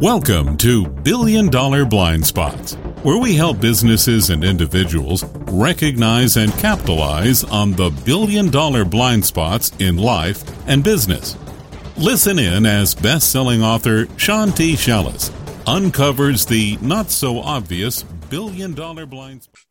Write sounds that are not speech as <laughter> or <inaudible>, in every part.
Welcome to Billion Dollar Blind Spots, where we help businesses and individuals recognize and capitalize on the billion dollar blind spots in life and business. Listen in as best selling author Sean T. Uncovers the not so obvious billion dollar blind spots.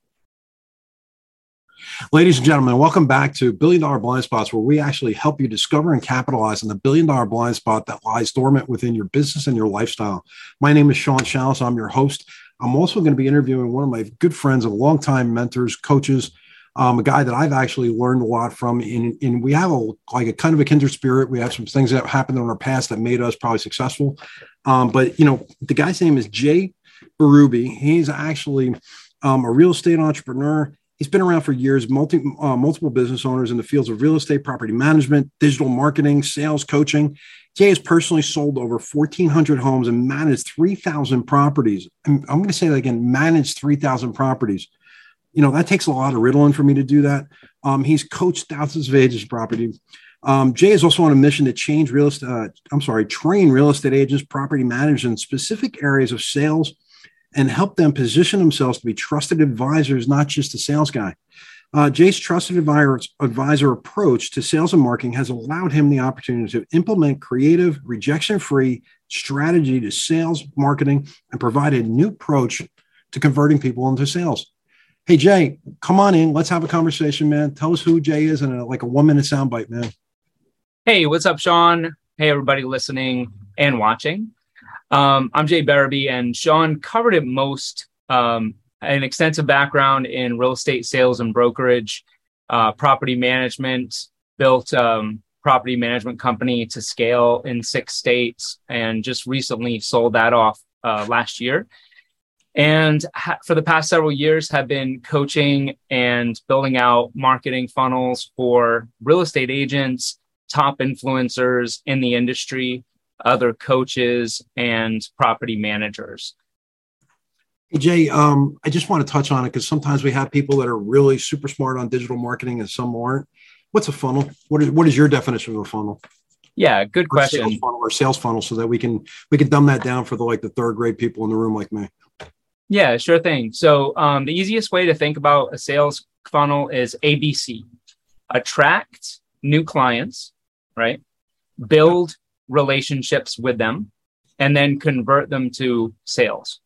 Ladies and gentlemen, welcome back to Billion Dollar Blind Spots, where we actually help you discover and capitalize on the billion dollar blind spot that lies dormant within your business and your lifestyle. My name is Sean Shallis. I'm your host. I'm also going to be interviewing one of my good friends and longtime mentors, coaches, um, a guy that I've actually learned a lot from. And, and we have a like a kind of a kindred spirit. We have some things that happened in our past that made us probably successful. Um, but you know, the guy's name is Jay Berube. He's actually um, a real estate entrepreneur. He's been around for years, multi, uh, multiple business owners in the fields of real estate, property management, digital marketing, sales, coaching. Jay has personally sold over 1,400 homes and managed 3,000 properties. I'm, I'm going to say that again managed 3,000 properties. You know, that takes a lot of riddling for me to do that. Um, he's coached thousands of agents property. Um, Jay is also on a mission to change real estate, uh, I'm sorry, train real estate agents, property managers in specific areas of sales, and help them position themselves to be trusted advisors, not just a sales guy. Uh, Jay's trusted advisor, advisor approach to sales and marketing has allowed him the opportunity to implement creative, rejection free strategy to sales marketing and provide a new approach to converting people into sales. Hey, Jay, come on in. Let's have a conversation, man. Tell us who Jay is in a, like a one minute soundbite, man. Hey, what's up, Sean? Hey, everybody listening and watching. Um, I'm Jay Berube, and Sean covered it most. Um, an extensive background in real estate sales and brokerage, uh, property management, built um, property management company to scale in six states, and just recently sold that off uh, last year. And ha- for the past several years, have been coaching and building out marketing funnels for real estate agents, top influencers in the industry, other coaches and property managers. Jay, um, I just want to touch on it because sometimes we have people that are really super smart on digital marketing and some aren't. What's a funnel? What is what is your definition of a funnel? Yeah, good or question. Sales funnel or sales funnel, so that we can we can dumb that down for the like the third grade people in the room like me. Yeah, sure thing. So um, the easiest way to think about a sales funnel is ABC: attract new clients, right? Build relationships with them and then convert them to sales.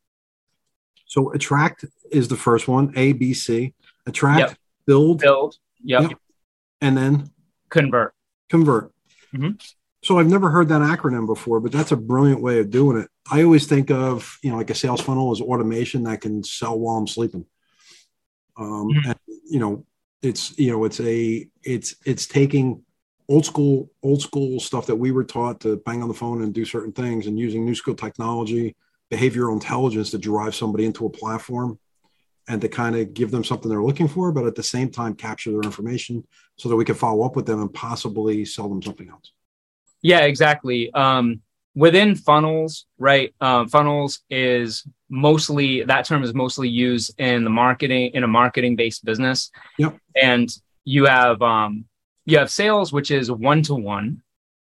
So attract is the first one, A, B, C. Attract, Yep. build, Build, yep, Yep. and then convert. convert. Mhm. So I've never heard that acronym before, but that's a brilliant way of doing it. I always think of you know like a sales funnel as automation that can sell while I'm sleeping. Um, Mhm. and, you know, it's you know it's a it's it's taking old school old school stuff that we were taught to bang on the phone and do certain things and using new school technology behavioral intelligence to drive somebody into a platform and to kind of give them something they're looking for but at the same time capture their information so that we can follow up with them and possibly sell them something else Yeah, exactly. Um, within funnels, right? Um, funnels is mostly that term is mostly used in the marketing in a marketing based business. Yep. And you have um, you have sales, which is one to one,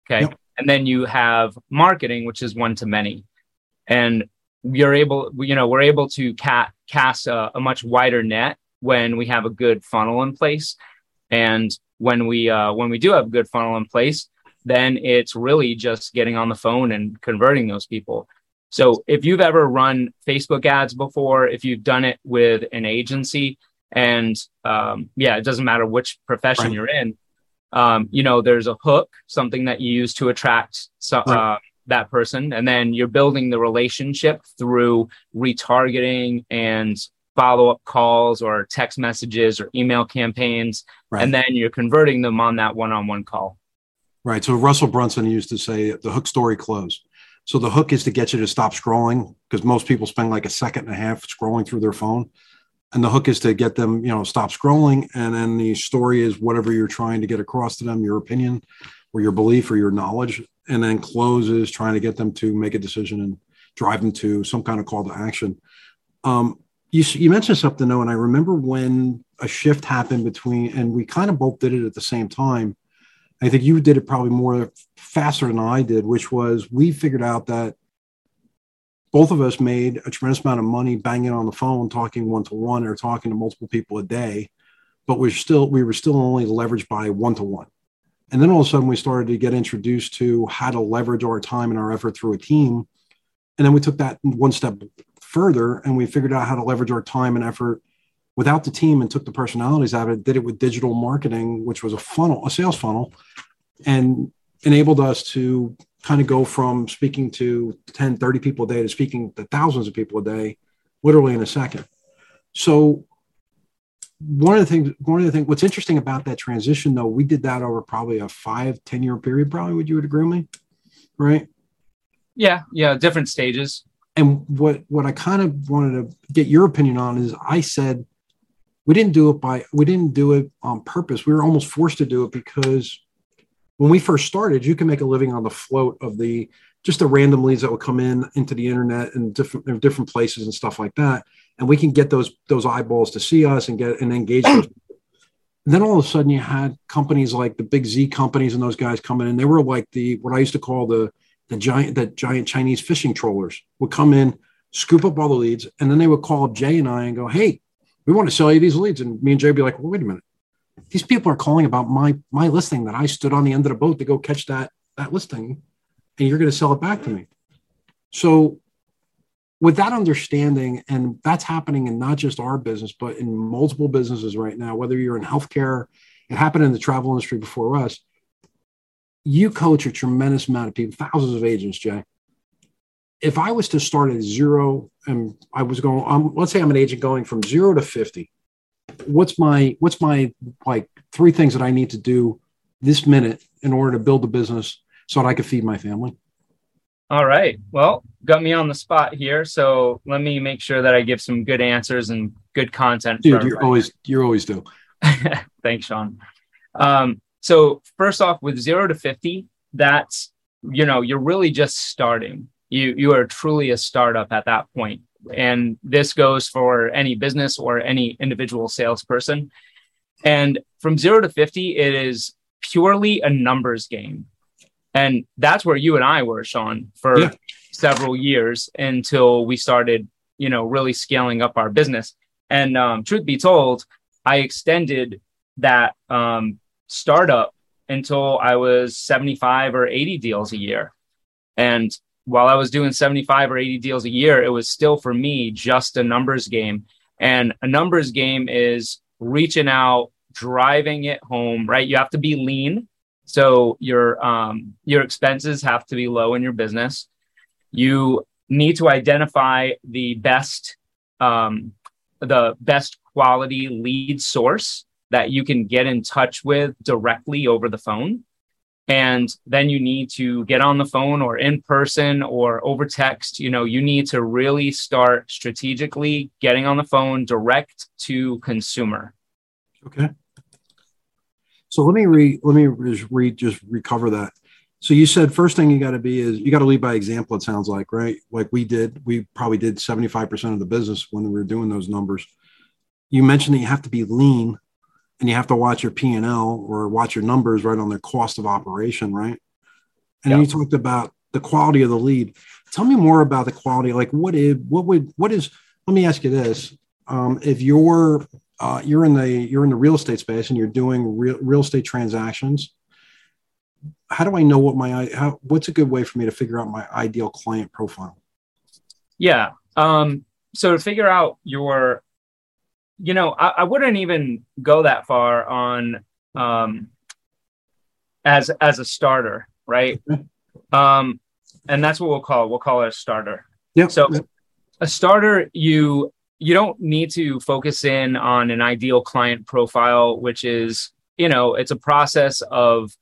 okay, Yep. and then you have marketing, which is one to many, and you're able, you know, we're able to cat, cast a, a much wider net when we have a good funnel in place, and when we uh, when we do have a good funnel in place then it's really just getting on the phone and converting those people. So if you've ever run Facebook ads before, if you've done it with an agency, and um, yeah, it doesn't matter which profession Right. you're in, um, you know, there's a hook, something that you use to attract so, Right. uh, that person, and then you're building the relationship through retargeting and follow up calls or text messages or email campaigns, Right. and then you're converting them on that one on one call. Right. So Russell Brunson used to say the hook story close. So the hook is to get you to stop scrolling because most people spend like a second and a half scrolling through their phone. And the hook is to get them, you know, stop scrolling. And then the story is whatever you're trying to get across to them, your opinion or your belief or your knowledge. And then close is trying to get them to make a decision and drive them to some kind of call to action. Um, you, you mentioned something though, and I remember when a shift happened between, and we kind of both did it at the same time. I think you did it probably more faster than I did, which was we figured out that both of us made a tremendous amount of money banging on the phone, talking one to one or talking to multiple people a day, but we're still we were still only leveraged by one to one. And then all of a sudden we started to get introduced to how to leverage our time and our effort through a team. And then we took that one step further and we figured out how to leverage our time and effort without the team and took the personalities out of it, did it with digital marketing, which was a funnel, a sales funnel, and enabled us to kind of go from speaking to 10, 30 people a day to speaking to thousands of people a day, literally in a second. So one of the things, one of the things, what's interesting about that transition though, we did that over probably a five, 10 year period, probably would you would agree with me? Right. Yeah. Yeah. Different stages. And what, what I kind of wanted to get your opinion on is I said, we didn't do it by, we didn't do it on purpose. We were almost forced to do it because when we first started, you can make a living on the float of the just the random leads that will come in into the internet and different different places and stuff like that, and we can get those those eyeballs to see us and get and engage. <clears throat> and then all of a sudden, you had companies like the big Z companies and those guys coming in. They were like the what I used to call the the giant the giant Chinese fishing trawlers would come in, scoop up all the leads, and then they would call Jay and I and go, "Hey, we want to sell you these leads." And me and Jay would be like, "Well, wait a minute." These people are calling about my my listing that I stood on the end of the boat to go catch that that listing, and you're going to sell it back to me. So, with that understanding, and that's happening in not just our business, but in multiple businesses right now. Whether you're in healthcare, it happened in the travel industry before us. You coach a tremendous amount of people, thousands of agents, Jay. If I was to start at zero and I was going, um, let's say I'm an agent going from zero to 50, what's my what's my like three things that I need to do this minute in order to build a business so that I could feed my family? All right. Well, got me on the spot here, so let me make sure that I give some good answers and good content. Dude, you're always you always do. <laughs> Thanks, Sean. Um, so first off, with zero to fifty, that's you know you're really just starting. You you are truly a startup at that point. And this goes for any business or any individual salesperson. And from zero to 50, it is purely a numbers game. And that's where you and I were, Sean, for yeah. several years until we started, you know, really scaling up our business. And um, truth be told, I extended that um, startup until I was 75 or 80 deals a year. And while I was doing 75 or 80 deals a year, it was still for me just a numbers game. And a numbers game is reaching out, driving it home, right? You have to be lean. So your um, your expenses have to be low in your business. You need to identify the best um, the best quality lead source that you can get in touch with directly over the phone and then you need to get on the phone or in person or over text. You know you need to really start strategically getting on the phone direct to consumer. Okay. So let me re let me just re just recover that. So you said first thing you got to be is you got to lead by example it sounds like right? Like we did we probably did 75% of the business when we were doing those numbers. You mentioned that you have to be lean and you have to watch your P and L or watch your numbers right on their cost of operation, right? And yep. you talked about the quality of the lead. Tell me more about the quality. Like, what is what would what is? Let me ask you this: um, If you're uh, you're in the you're in the real estate space and you're doing real real estate transactions, how do I know what my how, what's a good way for me to figure out my ideal client profile? Yeah. Um, so to figure out your you know, I, I, wouldn't even go that far on um, as as a starter, right? Um, and that's what we'll call it. We'll call it a starter. Yeah. So a starter, you you don't need to focus in on an ideal client profile, which is you know it's a process of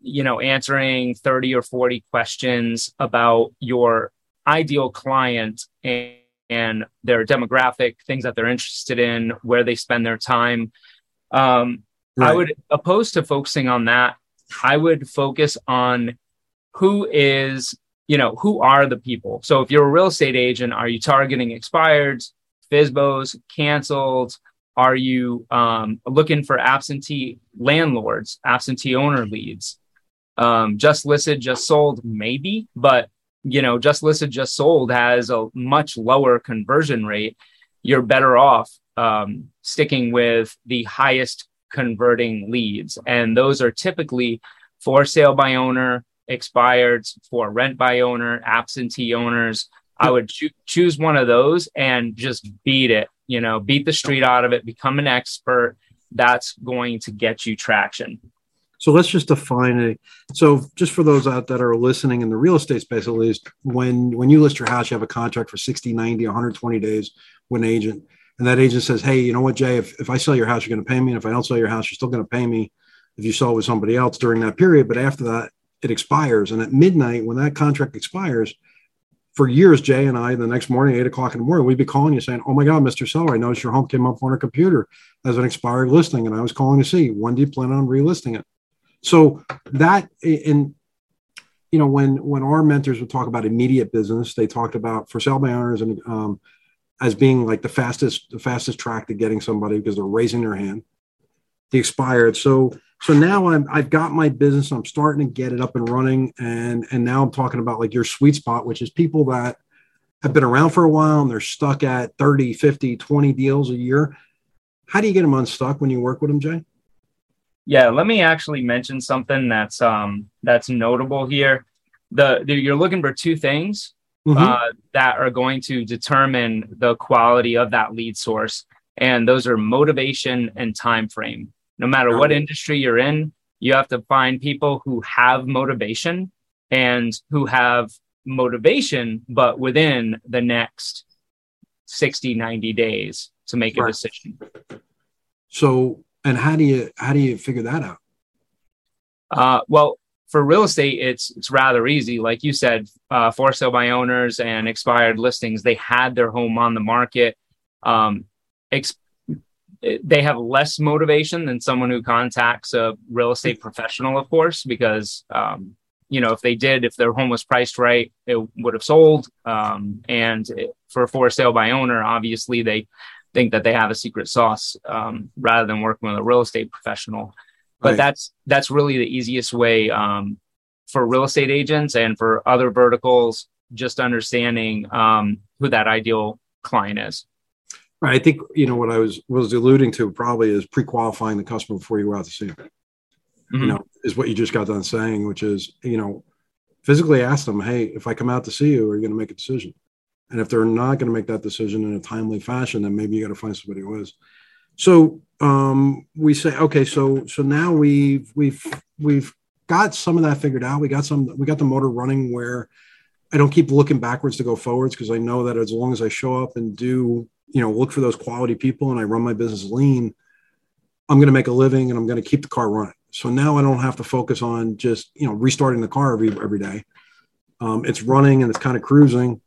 you know answering 30 or 40 questions about your ideal client and and their demographic, things that they're interested in, where they spend their time. Um, right. I would, opposed to focusing on that, I would focus on who is, you know, who are the people. So if you're a real estate agent, are you targeting expired, FSBOs, canceled? Are you um, looking for absentee landlords, absentee owner leads? Um, just listed, just sold, maybe, but you know, just listed, just sold has a much lower conversion rate. You're better off um, sticking with the highest converting leads. And those are typically for sale by owner, expired, for rent by owner, absentee owners. I would cho- choose one of those and just beat it, you know, beat the street out of it, become an expert. That's going to get you traction. So let's just define it. So just for those out that are listening in the real estate space, at least when, when you list your house, you have a contract for 60, 90, 120 days with an agent. And that agent says, Hey, you know what, Jay, if, if I sell your house, you're going to pay me. And if I don't sell your house, you're still going to pay me if you sell it with somebody else during that period. But after that, it expires. And at midnight, when that contract expires, for years, Jay and I, the next morning, eight o'clock in the morning, we'd be calling you saying, Oh my God, Mr. Seller, I noticed your home came up on a computer as an expired listing. And I was calling to see when do you plan on relisting it? So that in you know when when our mentors would talk about immediate business, they talked about for sale by owners and um, as being like the fastest the fastest track to getting somebody because they're raising their hand. The expired. So so now I'm I've got my business. I'm starting to get it up and running, and and now I'm talking about like your sweet spot, which is people that have been around for a while and they're stuck at 30, 50, 20 deals a year. How do you get them unstuck when you work with them, Jay? Yeah, let me actually mention something that's um that's notable here. The, the you're looking for two things mm-hmm. uh, that are going to determine the quality of that lead source, and those are motivation and time frame. No matter what industry you're in, you have to find people who have motivation and who have motivation, but within the next 60, 90 days to make right. a decision. So and how do you how do you figure that out? Uh, well, for real estate, it's it's rather easy. Like you said, uh, for sale by owners and expired listings, they had their home on the market. Um, ex- they have less motivation than someone who contacts a real estate professional, of course, because um, you know if they did, if their home was priced right, it would have sold. Um, and it, for for sale by owner, obviously they think that they have a secret sauce um, rather than working with a real estate professional. But right. that's that's really the easiest way um, for real estate agents and for other verticals. Just understanding um, who that ideal client is. Right. I think you know what I was was alluding to probably is pre-qualifying the customer before you go out to see them. Mm-hmm. You know, is what you just got done saying, which is you know, physically ask them, hey, if I come out to see you, are you going to make a decision? And if they're not going to make that decision in a timely fashion, then maybe you got to find somebody who is. So um, we say, okay, so so now we've we've we've got some of that figured out. We got some we got the motor running where I don't keep looking backwards to go forwards because I know that as long as I show up and do you know look for those quality people and I run my business lean, I'm going to make a living and I'm going to keep the car running. So now I don't have to focus on just you know restarting the car every every day. Um, it's running and it's kind of cruising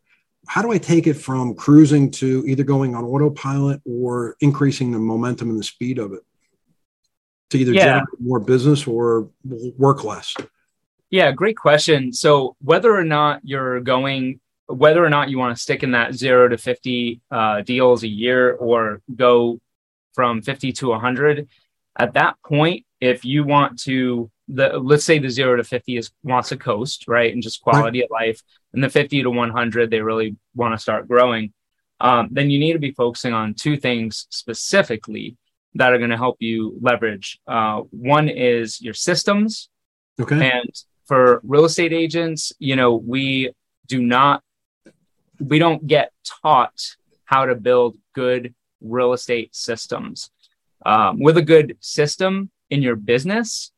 how do I take it from cruising to either going on autopilot or increasing the momentum and the speed of it to either yeah. generate more business or work less? Yeah, great question. So whether or not you're going, whether or not you want to stick in that zero to 50 uh, deals a year or go from 50 to 100, at that point, if you want to the let's say the zero to 50 is wants to coast right and just quality right. of life and the 50 to 100 they really want to start growing um, then you need to be focusing on two things specifically that are going to help you leverage. Uh, one is your systems. Okay. And for real estate agents you know we do not we don't get taught how to build good real estate systems. Um, with a good system in your business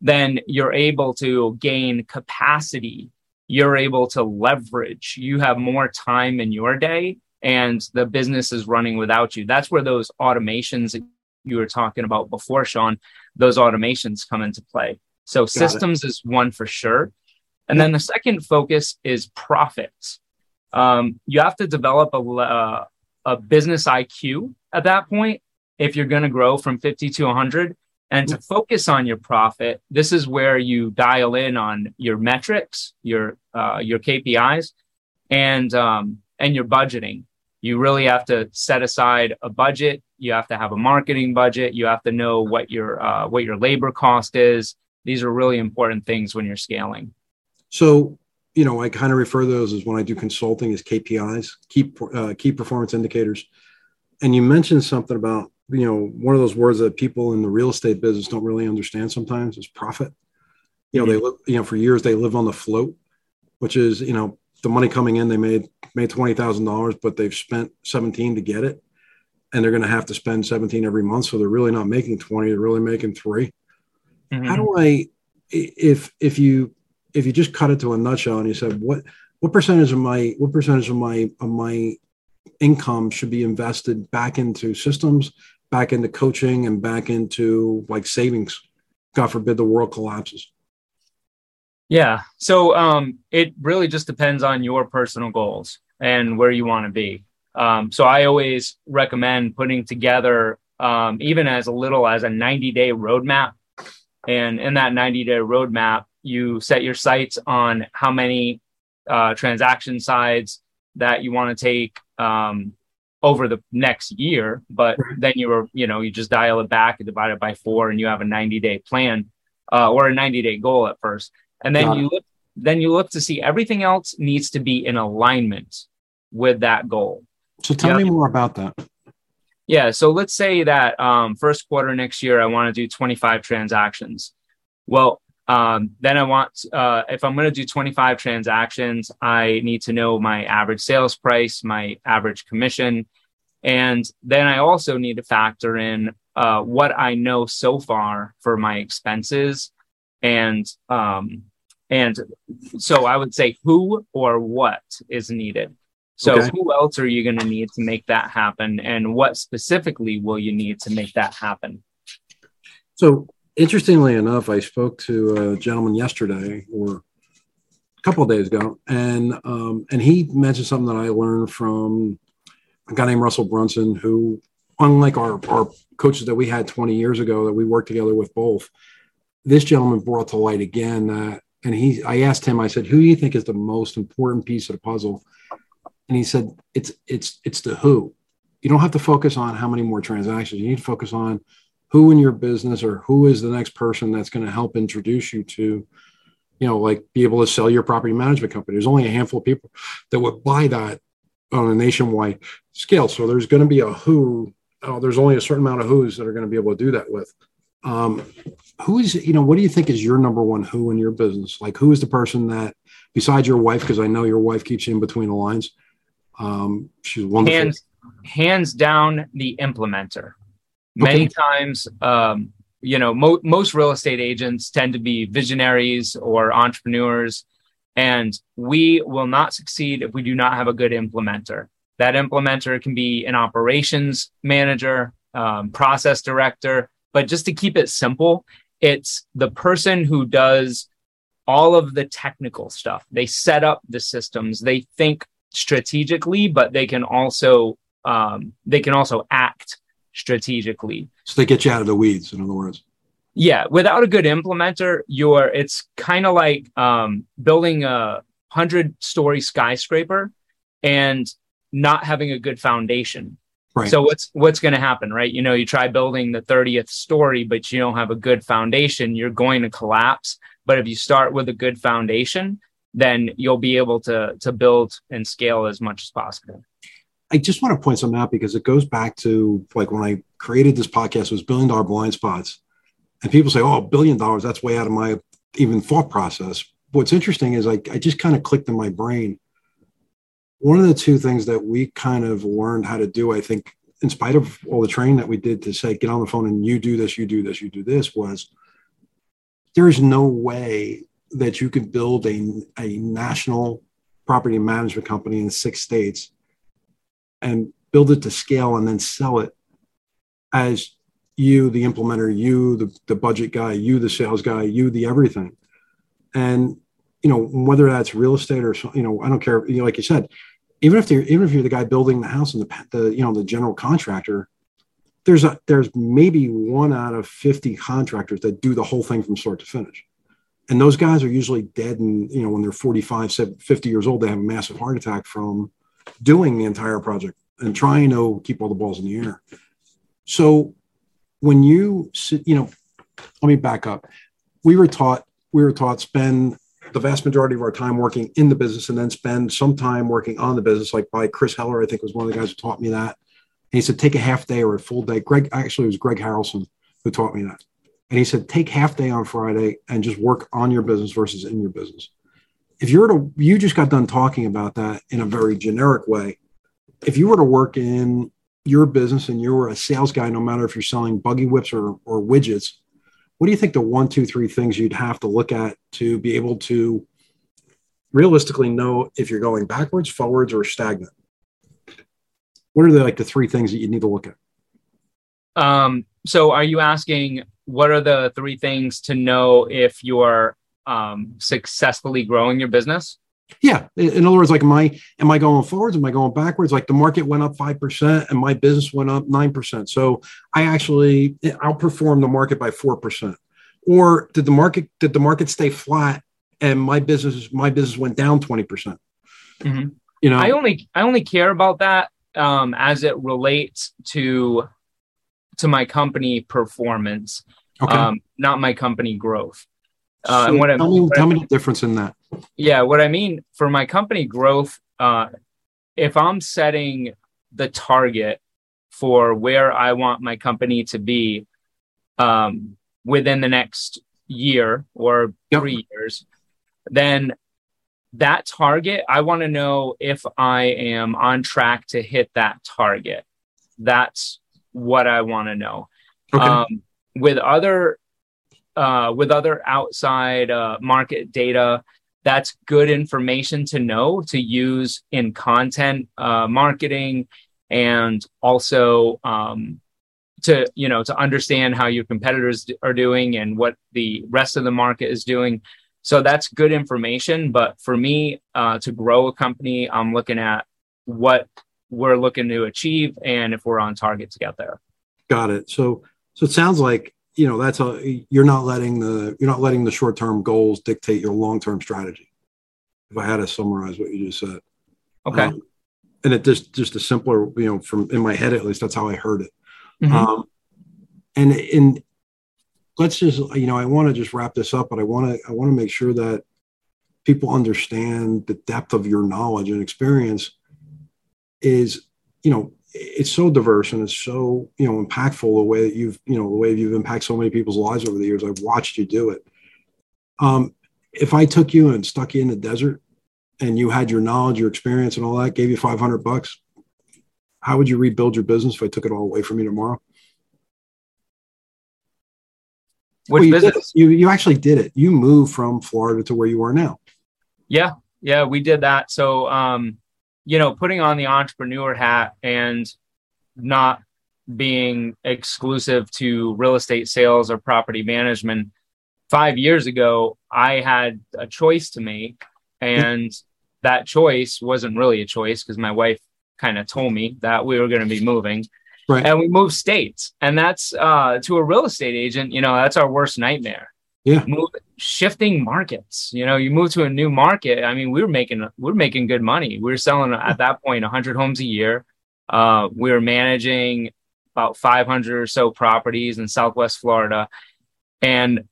then you're able to gain capacity. You're able to leverage. You have more time in your day and the business is running without you. That's where those automations you were talking about before, Sean, those automations come into play. So Got systems it. is one for sure. And then the second focus is profits. Um, you have to develop a, uh, a business IQ at that point if you're going to grow from 50 to 100 and to focus on your profit, this is where you dial in on your metrics, your uh, your KPIs, and um, and your budgeting. You really have to set aside a budget. You have to have a marketing budget. You have to know what your uh, what your labor cost is. These are really important things when you're scaling. So you know, I kind of refer to those as when I do consulting as KPIs, key uh, key performance indicators. And you mentioned something about you know one of those words that people in the real estate business don't really understand sometimes is profit. You know, mm-hmm. they live, you know for years they live on the float, which is you know the money coming in they made made twenty thousand dollars, but they've spent seventeen to get it, and they're going to have to spend seventeen every month, so they're really not making twenty; they're really making 3 mm-hmm. How do I, if if you if you just cut it to a nutshell and you said what what percentage of my what percentage of my of my income should be invested back into systems back into coaching and back into like savings. God forbid the world collapses. Yeah. So um it really just depends on your personal goals and where you want to be. Um, so i always recommend putting together um, even as a little as a 90 day roadmap. And in that 90 day roadmap you set your sights on how many uh, transaction sides that you want to take um, over the next year but then you were you know you just dial it back and divide it by four and you have a 90 day plan uh, or a 90 day goal at first. And then Got you look then you look to see everything else needs to be in alignment with that goal. So tell me more about that. Yeah so let's say that um, first quarter next year i want to do 25 transactions. Well um, then I want, uh, if I'm going to do 25 transactions, I need to know my average sales price, my average commission. And then I also need to factor in uh, what I know so far for my expenses. And, um, and so I would say who or what is needed. So okay. who else are you going to need to make that happen? And what specifically will you need to make that happen? So interestingly enough, I spoke to a gentleman yesterday or a couple of days ago, and um, and he mentioned something that I learned from a guy named Russell Brunson, who, unlike our our coaches that we had 20 years ago that we worked together with both, this gentleman brought to light again that, and he, I asked him, I said, who do you think is the most important piece of the puzzle? And he said, it's it's it's the who. You don't have to focus on how many more transactions. You need to focus on who in your business or who is the next person that's going to help introduce you to you know like be able to sell your property management company? There's only a handful of people that would buy that on a nationwide scale. So there's going to be a who oh, there's only a certain amount of who's that are going to be able to do that with. Um, who is you know what do you think is your number one who in your business? Like who is the person that besides your wife because i know your wife keeps you in between the lines um, she's wonderful. Hands, hands down the implementer Many times, um, you know, mo- most real estate agents tend to be visionaries or entrepreneurs, and we will not succeed if we do not have a good implementer. That implementer can be an operations manager, um, process director, but just to keep it simple, it's the person who does all of the technical stuff. They set up the systems, they think strategically, but they can also um, they can also act strategically. So they get you out of the weeds, in other words. Yeah, without a good implementer, you're it's kind of like um, building a hundred story skyscraper and not having a good foundation. Right. So what's what's going to happen, right? You know, you try building the 30th story, but you don't have a good foundation, you're going to collapse. But if you start with a good foundation, then you'll be able to to build and scale as much as possible. I just want to point something out because it goes back to like when I created this podcast, was billion dollar blind spots. And people say, oh, billion dollars, that's way out of my even thought process. What's interesting is like I just kind of clicked in my brain. One of the two things that we kind of learned how to do, I think, in spite of all the training that we did to say, get on the phone and you do this, you do this, you do this, was there is no way that you could build a, a national property management company in six states and build it to scale and then sell it as you, the implementer, you, the, the budget guy, you, the sales guy, you, the everything. And, you know, whether that's real estate or, you know, I don't care, you know, like you said, even if you're, even if you're the guy building the house and the, the, you know, the general contractor, there's a, there's maybe one out of 50 contractors that do the whole thing from start to finish. And those guys are usually dead. And, you know, when they're 45, 50 years old, they have a massive heart attack from doing the entire project and trying to keep all the balls in the air. So when you sit, you know, let me back up. We were taught, we were taught spend the vast majority of our time working in the business and then spend some time working on the business, like by Chris Heller, I think was one of the guys who taught me that. And he said, take a half day or a full day. Greg, actually, it was Greg Harrelson who taught me that. And he said, take half day on Friday and just work on your business versus in your business. If you were to, you just got done talking about that in a very generic way. If you were to work in your business and you were a sales guy, no matter if you're selling buggy whips or, or widgets, what do you think the one, two, three things you'd have to look at to be able to realistically know if you're going backwards, forwards, or stagnant? What are the like the three things that you need to look at? Um, so are you asking what are the three things to know if you're um, successfully growing your business? Yeah. In other words, like, am I am I going forwards? Am I going backwards? Like the market went up five percent and my business went up nine percent. So I actually outperformed the market by four percent. Or did the market did the market stay flat and my business my business went down twenty percent? Mm-hmm. You know, I only I only care about that um, as it relates to to my company performance, okay. um, not my company growth. Uh, so tell, I, me, tell me the difference in that. Yeah, what I mean for my company growth, uh, if I'm setting the target for where I want my company to be um, within the next year or yep. three years, then that target, I want to know if I am on track to hit that target. That's what I want to know. Okay. Um, with other uh, with other outside uh, market data, that's good information to know to use in content uh, marketing and also um, to you know to understand how your competitors are doing and what the rest of the market is doing. So that's good information but for me uh, to grow a company i'm looking at what we're looking to achieve and if we're on target to get there. Got it. So so it sounds like you know that's a you're not letting the you're not letting the short term goals dictate your long term strategy. If I had to summarize what you just said, okay, um, and it just just a simpler you know from in my head at least that's how I heard it. Mm-hmm. Um, and in let's just you know I want to just wrap this up, but I want to I want to make sure that people understand the depth of your knowledge and experience is you know it's so diverse and it's so you know impactful the way that you've you know the way you've impacted so many people's lives over the years. I've watched you do it. Um, if i took you and stuck you in the desert and you had your knowledge your experience and all that gave you 500 bucks how would you rebuild your business if i took it all away from you tomorrow? Which well, you, business? you you actually did it. You moved from florida to where you are now. Yeah. Yeah we did that. So um you know, putting on the entrepreneur hat and not being exclusive to real estate sales or property management. Five years ago, I had a choice to make, and that choice wasn't really a choice because my wife kind of told me that we were going to be moving. Right. And we moved states. And that's uh, to a real estate agent, you know, that's our worst nightmare yeah move shifting markets. You know you move to a new market i mean we were making we are making good money. We were selling at that point 100 homes a year. Uh, we were managing about 500 or so properties in southwest florida. And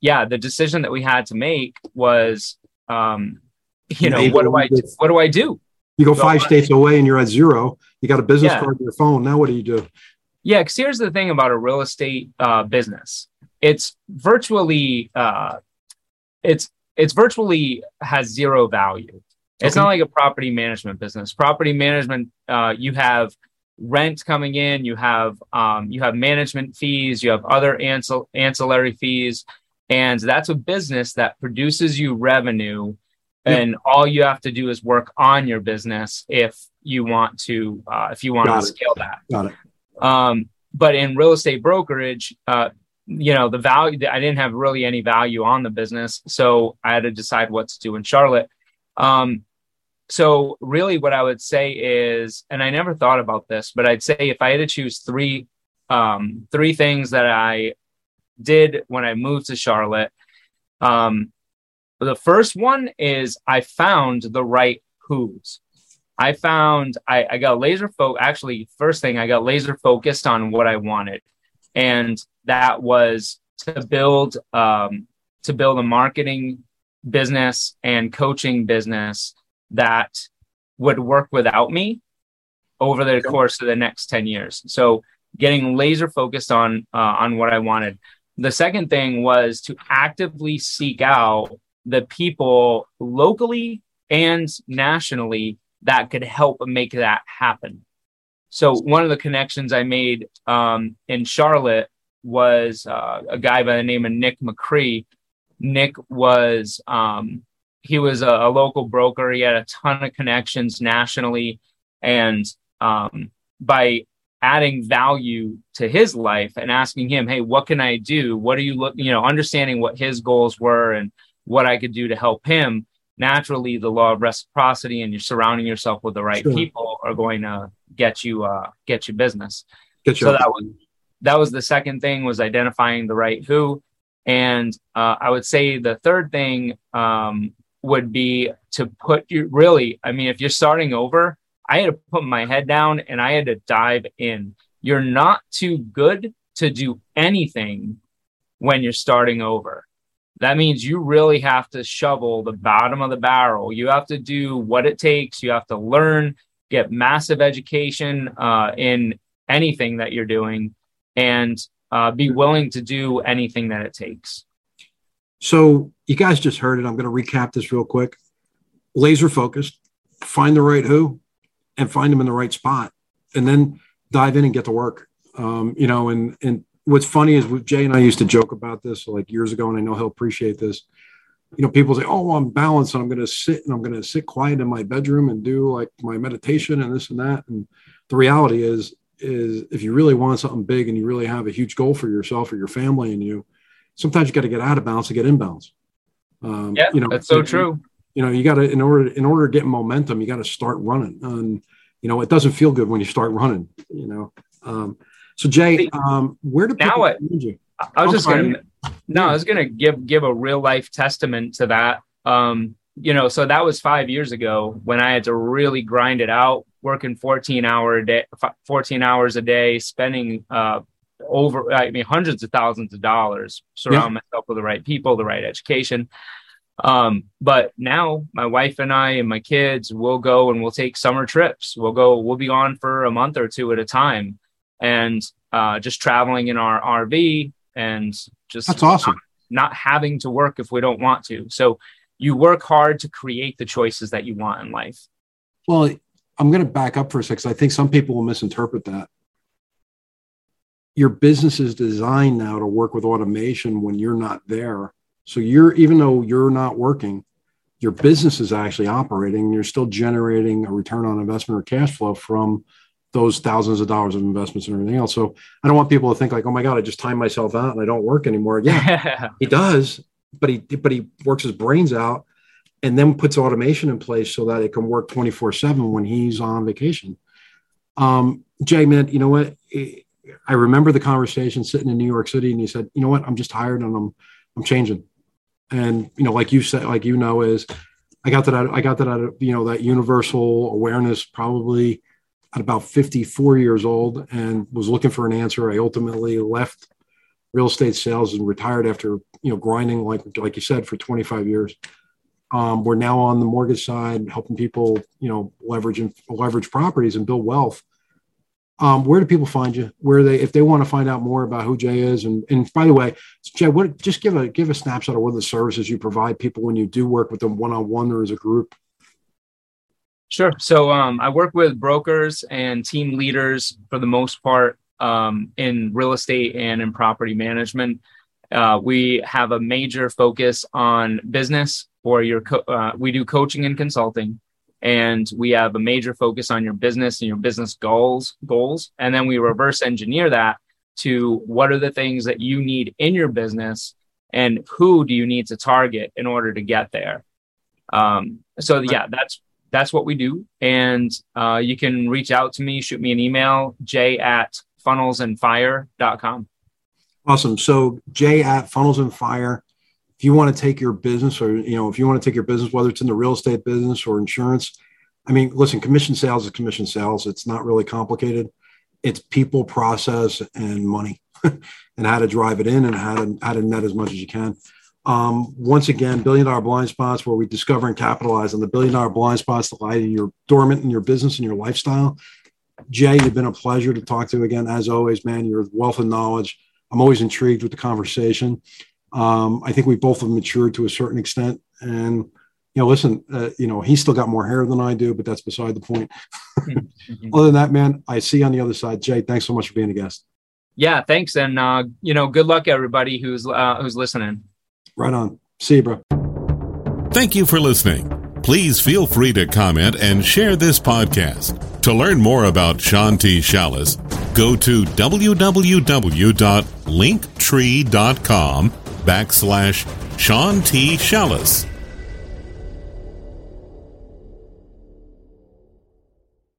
yeah the decision that we had to make was um, you know what do i do? what do i do? You go five states away and you're at zero. You got a business yeah. card on your phone. Now what do you do? Yeah because here's the thing about a real estate uh, business it's virtually uh, it's it's virtually has zero value. It's okay. not like a property management business. Property management, uh, you have rent coming in, you have um, you have management fees, you have other ancil- ancillary fees, and that's a business that produces you revenue. Yep. And all you have to do is work on your business if you want to uh, if you want Got to it. scale that. Got it. Um, but in real estate brokerage, uh, you know the value i didn't have really any value on the business so i had to decide what to do in charlotte. Um, so really what i would say is and i never thought about this but i'd say if i had to choose three um, three things that i did when i moved to charlotte um, the first one is i found the right who's. I found i, I got laser focused actually first thing i got laser focused on what i wanted and that was to build um, to build a marketing business and coaching business that would work without me over the course of the next 10 years. So getting laser focused on uh, on what I wanted. The second thing was to actively seek out the people locally and nationally that could help make that happen. So one of the connections I made um, in Charlotte was uh, a guy by the name of Nick McCree. Nick was um, he was a, a, local broker. He had a ton of connections nationally, and um, by adding value to his life and asking him, "Hey, what can I do? What are you look?" You know, understanding what his goals were and what I could do to help him. Naturally, the law of reciprocity and you're surrounding yourself with the right sure. people are going to get you uh, get you business. Get you so that was that was the second thing was identifying the right who, and uh, I would say the third thing um, would be to put you really. I mean, if you're starting over, I had to put my head down and I had to dive in. You're not too good to do anything when you're starting over. That means you really have to shovel the bottom of the barrel. You have to do what it takes. You have to learn, get massive education uh, in anything that you're doing, and uh, be willing to do anything that it takes. So, you guys just heard it. I'm going to recap this real quick. Laser focused, find the right who, and find them in the right spot and then dive in and get to work. Um, you know, and, and what's funny is Jay and I used to joke about this like years ago, and I know he'll appreciate this. You know, people say, "Oh, well, I'm balanced, and I'm going to sit and I'm going to sit quiet in my bedroom and do like my meditation and this and that." And the reality is, is if you really want something big and you really have a huge goal for yourself or your family and you, sometimes you got to get out of balance to get in balance. Um, yeah, you know, that's so true. you know you got to in order in order to get momentum you got to start running. And you know it doesn't feel good when you start running you know? Um, so jay um, where do people now find you i was I'm just sorry. gonna no i was gonna give give a real life testament to that um, you know so that was five years ago when i had to really grind it out working 14 hour a day 14 hours a day spending uh, over i mean hundreds of thousands of dollars surround yeah. myself with the right people the right education um, but now my wife and I and my kids will go and we'll take summer trips. We'll go, we'll be on for a month or two at a time and uh, just traveling in our RV and just that's awesome. Not, not having to work if we don't want to. So you work hard to create the choices that you want in life. Well, I'm going to back up for a second. I think some people will misinterpret that. Your business is designed now to work with automation when you're not there so you're even though you're not working, your business is actually operating. You're still generating a return on investment or cash flow from those thousands of dollars of investments and everything else. So I don't want people to think like, oh my God, I just time myself out and I don't work anymore. Yeah, <laughs> he does, but he but he works his brains out and then puts automation in place so that it can work 24 7 when he's on vacation. Um, Jay, man, you know what? I remember the conversation sitting in New York City and he said, you know what? I'm just tired and I'm I'm changing and you know like you said like you know is i got that out, i got that out of you know that universal awareness probably at about 54 years old and was looking for an answer i ultimately left real estate sales and retired after you know grinding like like you said for 25 years um, we're now on the mortgage side helping people you know leverage and leverage properties and build wealth um, where do people find you? Where they, if they want to find out more about who Jay is, and and by the way, Jay, what just give a give a snapshot of what the services you provide people when you do work with them one on one or as a group. Sure. So um, I work with brokers and team leaders for the most part um, in real estate and in property management. Uh, we have a major focus on business for your. Co- uh, we do coaching and consulting and we have a major focus on your business and your business goals goals and then we reverse engineer that to what are the things that you need in your business and who do you need to target in order to get there um, so yeah that's that's what we do. And uh, you can reach out to me shoot me an email j at funnelsandfire.com awesome. So j at funnels and fire if you want to take your business or you know if you want to take your business whether it's in the real estate business or insurance i mean listen commission sales is commission sales. It's not really complicated. It's people process and money <laughs> and how to drive it in and how to how to net as much as you can Um, once again, billion dollar blind spots where we discover and capitalize on the billion dollar blind spots that lie in your dormant in your business and your lifestyle. Jay, you've been a pleasure to talk to again, as always, man. Your wealth of knowledge. I'm always intrigued with the conversation. Um, I think we both have matured to a certain extent. And, you know, listen, uh, you know, he's still got more hair than I do, but that's beside the point. mm-hmm. <laughs> Other than that, man, I see on the other side. Jay, thanks so much for being a guest. Yeah, thanks. And, uh, you know, good luck, everybody who's, uh, who's listening. Right on. See you, bro. Thank you for listening. Please feel free to comment and share this podcast. To learn more about Sean T. Shallis, go to www.linktree.com backslash Sean T. Shallis.